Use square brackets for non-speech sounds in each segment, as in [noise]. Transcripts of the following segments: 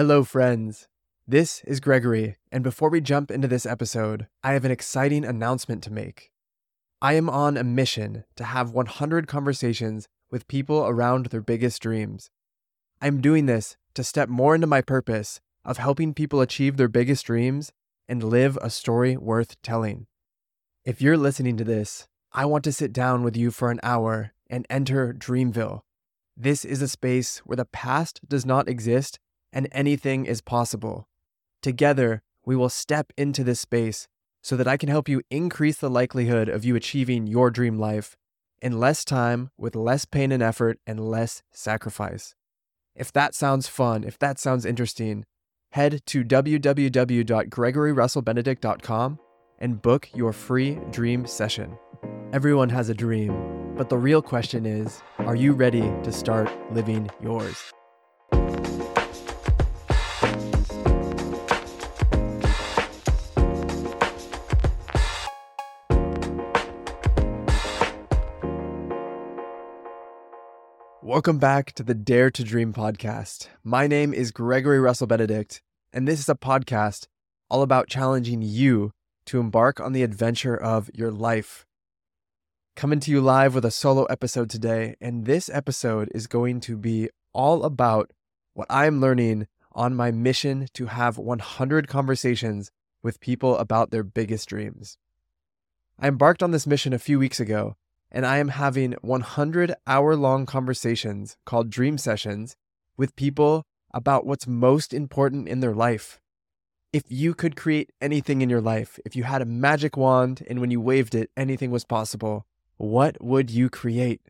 Hello, friends. This is Gregory, and before we jump into this episode, I have an exciting announcement to make. I am on a mission to have 100 conversations with people around their biggest dreams. I'm doing this to step more into my purpose of helping people achieve their biggest dreams and live a story worth telling. If you're listening to this, I want to sit down with you for an hour and enter Dreamville. This is a space where the past does not exist and anything is possible. Together, we will step into this space so that I can help you increase the likelihood of you achieving your dream life in less time, with less pain and effort, and less sacrifice. If that sounds fun, if that sounds interesting, head to www.gregoryrussellbenedikt.com and book your free dream session. Everyone has a dream, but the real question is are you ready to start living yours? Welcome back to the Dare to Dream podcast. My name is Gregory Russell Benedikt, and this is a podcast all about challenging you to embark on the adventure of your life. Coming to you live with a solo episode today, and this episode is going to be all about what I'm learning on my mission to have 100 conversations with people about their biggest dreams. I embarked on this mission a few weeks ago and I am having 100 hour long conversations called dream sessions with people about what's most important in their life. If you could create anything in your life, if you had a magic wand and when you waved it, anything was possible, what would you create?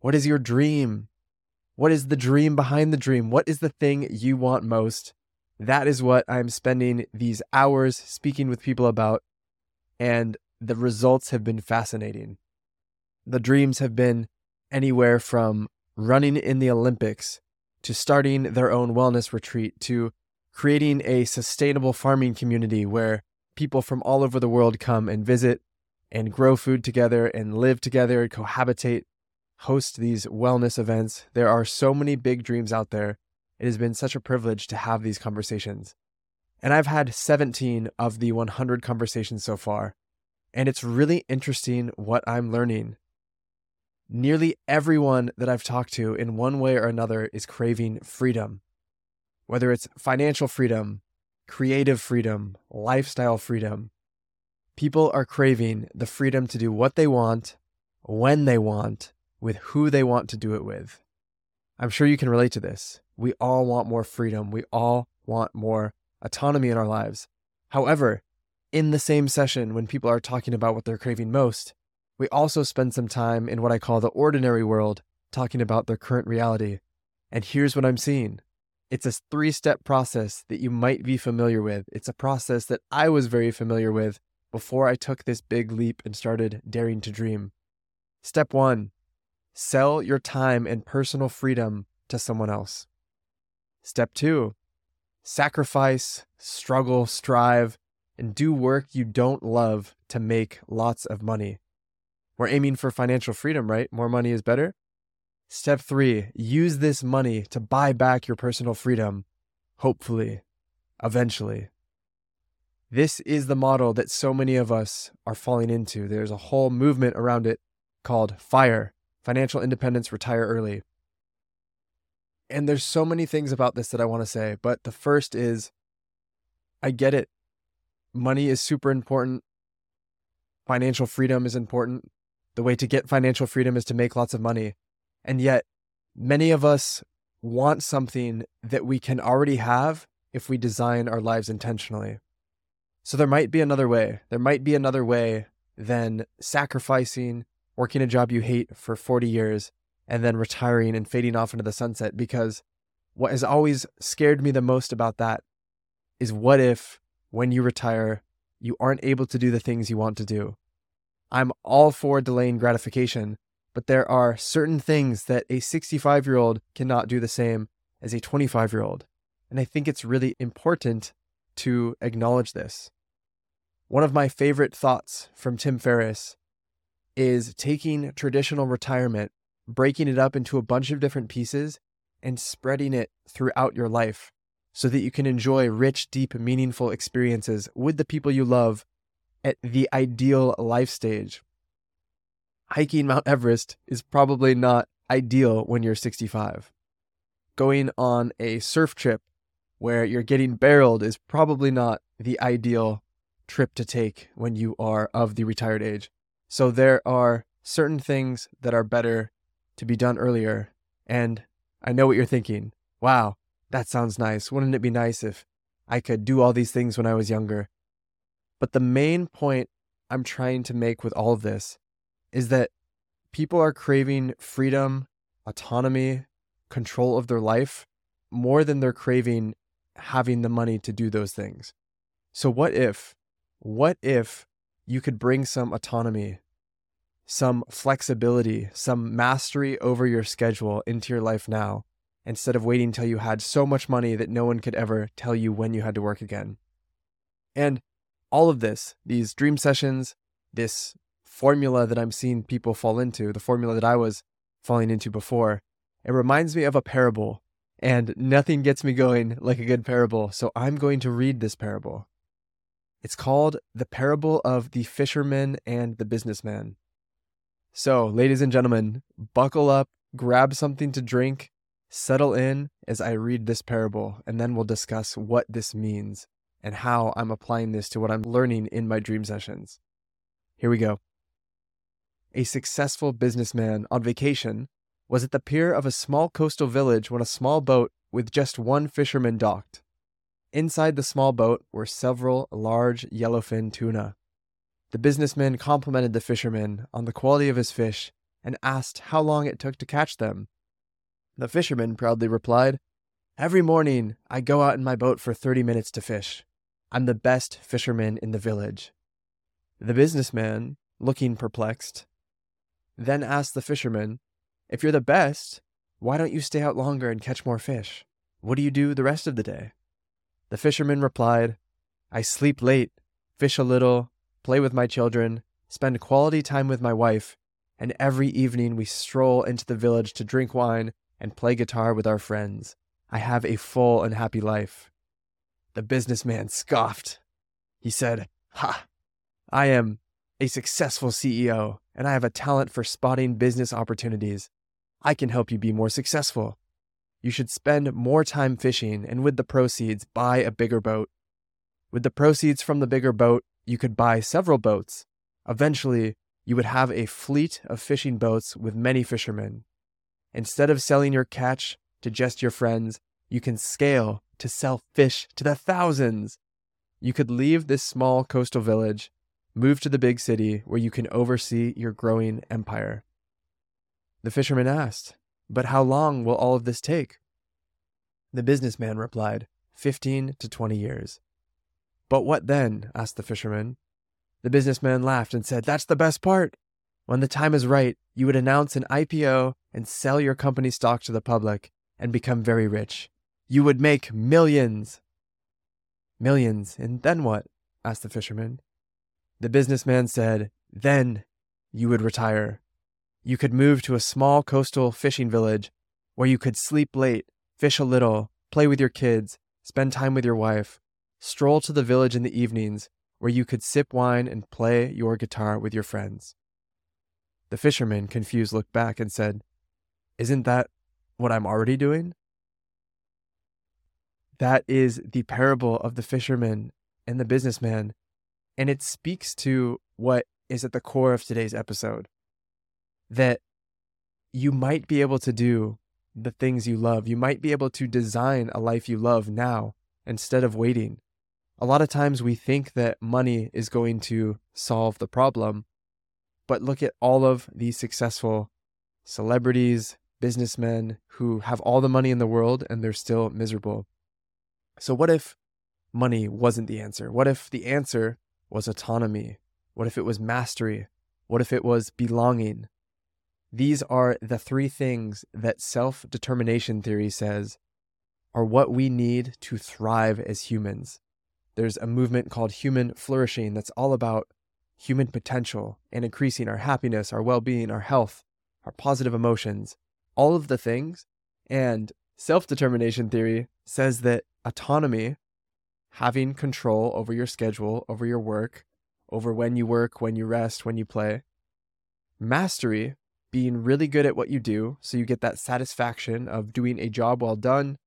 What is your dream? What is the dream behind the dream? What is the thing you want most? That is what I'm spending these hours speaking with people about. And the results have been fascinating. The dreams have been anywhere from running in the Olympics to starting their own wellness retreat to creating a sustainable farming community where people from all over the world come and visit and grow food together and live together, cohabitate, host these wellness events. There are so many big dreams out there. It has been such a privilege to have these conversations. And I've had 17 of the 100 conversations so far. And it's really interesting what I'm learning Nearly everyone that I've talked to in one way or another is craving freedom, whether it's financial freedom, creative freedom, lifestyle freedom. People are craving the freedom to do what they want, when they want, with who they want to do it with. I'm sure you can relate to this. We all want more freedom. We all want more autonomy in our lives. However, in the same session, when people are talking about what they're craving most, we also spend some time in what I call the ordinary world, talking about their current reality. And here's what I'm seeing it's a three step process that you might be familiar with. It's a process that I was very familiar with before I took this big leap and started daring to dream. Step one sell your time and personal freedom to someone else. Step two sacrifice, struggle, strive, and do work you don't love to make lots of money. We're aiming for financial freedom, right? More money is better. Step three, use this money to buy back your personal freedom, hopefully, eventually. This is the model that so many of us are falling into. There's a whole movement around it called FIRE, Financial Independence Retire Early. And there's so many things about this that I want to say, but the first is I get it. Money is super important. Financial freedom is important. The way to get financial freedom is to make lots of money. And yet, many of us want something that we can already have if we design our lives intentionally. So there might be another way. There might be another way than sacrificing, working a job you hate for 40 years, and then retiring and fading off into the sunset. Because what has always scared me the most about that is what if, when you retire, you aren't able to do the things you want to do? I'm all for delaying gratification, but there are certain things that a 65 year old cannot do the same as a 25 year old. And I think it's really important to acknowledge this. One of my favorite thoughts from Tim Ferriss is taking traditional retirement, breaking it up into a bunch of different pieces, and spreading it throughout your life so that you can enjoy rich, deep, meaningful experiences with the people you love at the ideal life stage. Hiking Mount Everest is probably not ideal when you're 65. Going on a surf trip where you're getting barreled is probably not the ideal trip to take when you are of the retired age. So there are certain things that are better to be done earlier. And I know what you're thinking. Wow, that sounds nice. Wouldn't it be nice if I could do all these things when I was younger? But the main point I'm trying to make with all of this is that people are craving freedom, autonomy, control of their life more than they're craving having the money to do those things. So, what if, what if you could bring some autonomy, some flexibility, some mastery over your schedule into your life now, instead of waiting until you had so much money that no one could ever tell you when you had to work again? And all of this, these dream sessions, this formula that I'm seeing people fall into, the formula that I was falling into before, it reminds me of a parable and nothing gets me going like a good parable. So I'm going to read this parable. It's called The Parable of the Fisherman and the Businessman. So, ladies and gentlemen, buckle up, grab something to drink, settle in as I read this parable, and then we'll discuss what this means and how I'm applying this to what I'm learning in my dream sessions. Here we go. A successful businessman on vacation was at the pier of a small coastal village when a small boat with just one fisherman docked. Inside the small boat were several large yellowfin tuna. The businessman complimented the fisherman on the quality of his fish and asked how long it took to catch them. The fisherman proudly replied, Every morning I go out in my boat for 30 minutes to fish. I'm the best fisherman in the village. The businessman, looking perplexed, then asked the fisherman if you're the best, why don't you stay out longer and catch more fish? What do you do the rest of the day? The fisherman replied, I sleep late, fish a little, play with my children, spend quality time with my wife, and every evening we stroll into the village to drink wine and play guitar with our friends. I have a full and happy life. The businessman scoffed. He said, Ha! I am a successful CEO, and I have a talent for spotting business opportunities. I can help you be more successful. You should spend more time fishing and with the proceeds, buy a bigger boat. With the proceeds from the bigger boat, you could buy several boats. Eventually, you would have a fleet of fishing boats with many fishermen. Instead of selling your catch to just your friends, you can scale to sell fish to the thousands. You could leave this small coastal village, move to the big city where you can oversee your growing empire. The fisherman asked, But how long will all of this take? The businessman replied, Fifteen to twenty years. But what then? asked the fisherman. The businessman laughed and said, That's the best part. When the time is right, you would announce an IPO and sell your company stock to the public and become very rich. You would make millions. Millions, and then what? asked the fisherman. The businessman said, Then you would retire. You could move to a small coastal fishing village where you could sleep late, fish a little, play with your kids, spend time with your wife, stroll to the village in the evenings where you could sip wine and play your guitar with your friends. The fisherman, confused, looked back and said, Isn't that what I'm already doing? That is the parable of the fisherman and the businessman, and it speaks to what is at the core of today's episode that you might be able to do the things you love. You might be able to design a life you love now instead of waiting. A lot of times we think that money is going to solve the problem, but look at all of these successful celebrities, businessmen who have all the money in the world and they're still miserable. So, what if money wasn't the answer? What if the answer was autonomy? What if it was mastery? What if it was belonging? These are the three things that self determination theory says are what we need to thrive as humans. There's a movement called human flourishing that's all about human potential and increasing our happiness, our well being, our health, our positive emotions, all of the things. And Self determination theory says that autonomy, having control over your schedule, over your work, over when you work, when you rest, when you play, mastery, being really good at what you do, so you get that satisfaction of doing a job well done,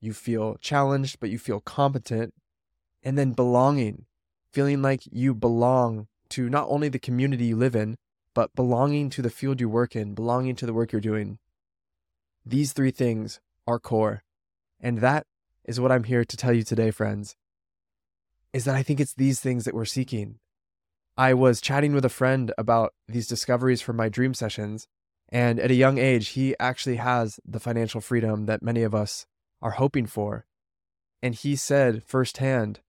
you feel challenged, but you feel competent, and then belonging, feeling like you belong to not only the community you live in, but belonging to the field you work in, belonging to the work you're doing. These three things are core. And that is what I'm here to tell you today, friends, is that I think it's these things that we're seeking. I was chatting with a friend about these discoveries from my dream sessions. And at a young age, he actually has the financial freedom that many of us are hoping for. And he said firsthand,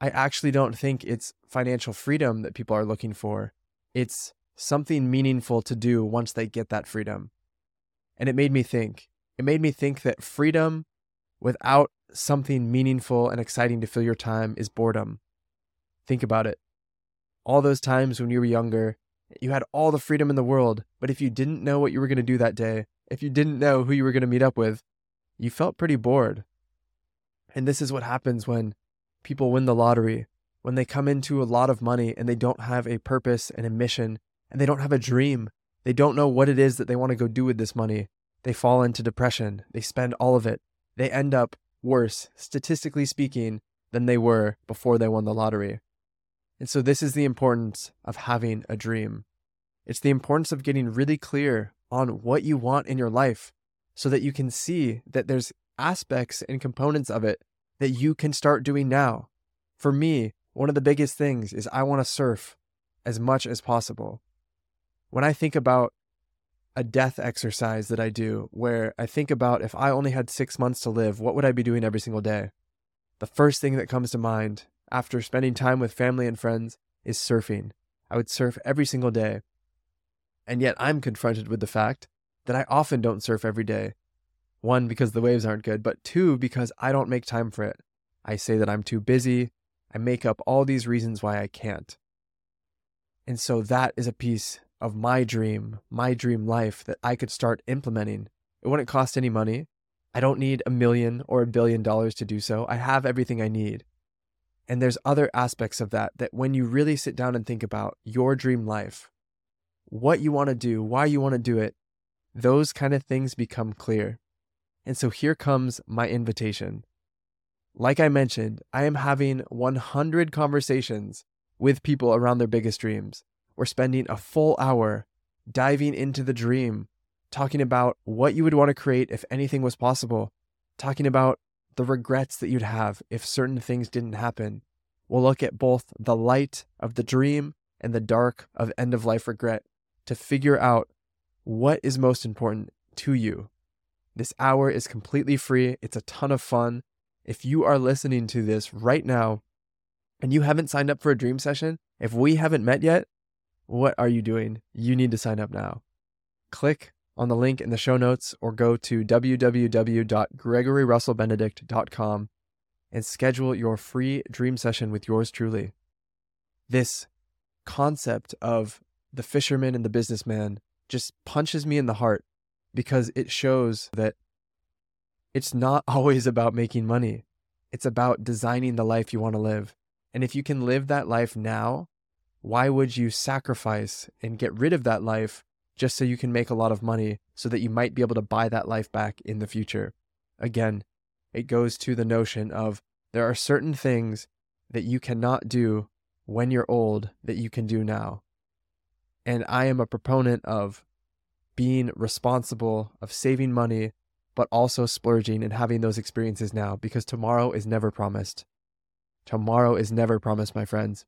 I actually don't think it's financial freedom that people are looking for. It's something meaningful to do once they get that freedom. And it made me think. It made me think that freedom without something meaningful and exciting to fill your time is boredom. Think about it. All those times when you were younger, you had all the freedom in the world, but if you didn't know what you were going to do that day, if you didn't know who you were going to meet up with, you felt pretty bored. And this is what happens when people win the lottery, when they come into a lot of money and they don't have a purpose and a mission and they don't have a dream. They don't know what it is that they want to go do with this money. They fall into depression. They spend all of it. They end up worse, statistically speaking, than they were before they won the lottery. And so, this is the importance of having a dream. It's the importance of getting really clear on what you want in your life so that you can see that there's aspects and components of it that you can start doing now. For me, one of the biggest things is I want to surf as much as possible. When I think about a death exercise that I do, where I think about if I only had six months to live, what would I be doing every single day? The first thing that comes to mind after spending time with family and friends is surfing. I would surf every single day. And yet I'm confronted with the fact that I often don't surf every day. One, because the waves aren't good, but two, because I don't make time for it. I say that I'm too busy. I make up all these reasons why I can't. And so that is a piece of my dream, my dream life that I could start implementing. It wouldn't cost any money. I don't need a million or a billion dollars to do so. I have everything I need. And there's other aspects of that that when you really sit down and think about your dream life, what you want to do, why you want to do it, those kind of things become clear. And so here comes my invitation. Like I mentioned, I am having 100 conversations with people around their biggest dreams. We're spending a full hour diving into the dream, talking about what you would want to create if anything was possible, talking about the regrets that you'd have if certain things didn't happen. We'll look at both the light of the dream and the dark of end of life regret to figure out what is most important to you. This hour is completely free. It's a ton of fun. If you are listening to this right now and you haven't signed up for a dream session, if we haven't met yet, what are you doing? You need to sign up now. Click on the link in the show notes or go to www.gregoryrussellbenedikt.com and schedule your free dream session with yours truly. This concept of the fisherman and the businessman just punches me in the heart because it shows that it's not [laughs] always about making money. It's about designing the life you want to live. And if you can live that life now, why would you sacrifice and get rid of that life just so you can make a lot of money so that you might be able to buy that life back in the future? Again, it goes to the notion of there are certain things that you cannot do when you're old that you can do now. And I am a proponent of being responsible, of saving money, but also splurging and having those experiences now because tomorrow is never promised. Tomorrow is never promised, my friends.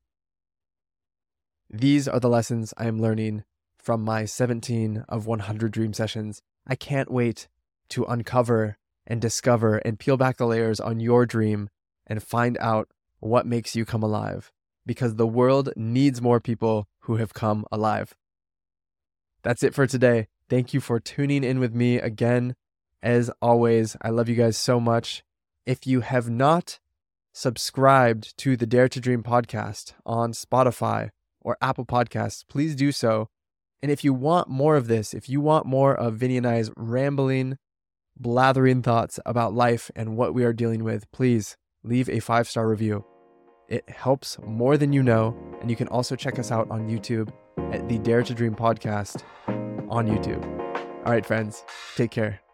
These are the lessons I am learning from my 17 of 100 dream sessions. I can't wait to uncover and discover and peel back the layers on your dream and find out what makes you come alive because the world needs more people who have come alive. That's it for today. Thank you for tuning in with me again. As always, I love you guys so much. If you have not subscribed to the Dare to Dream podcast on Spotify or Apple Podcasts, please do so. And if you want more of this, if you want more of Vinny and I's rambling, blathering thoughts about life and what we are dealing with, please leave a five star review. It helps more than you know. And you can also check us out on YouTube at the Dare to Dream podcast on YouTube. All right, friends, take care.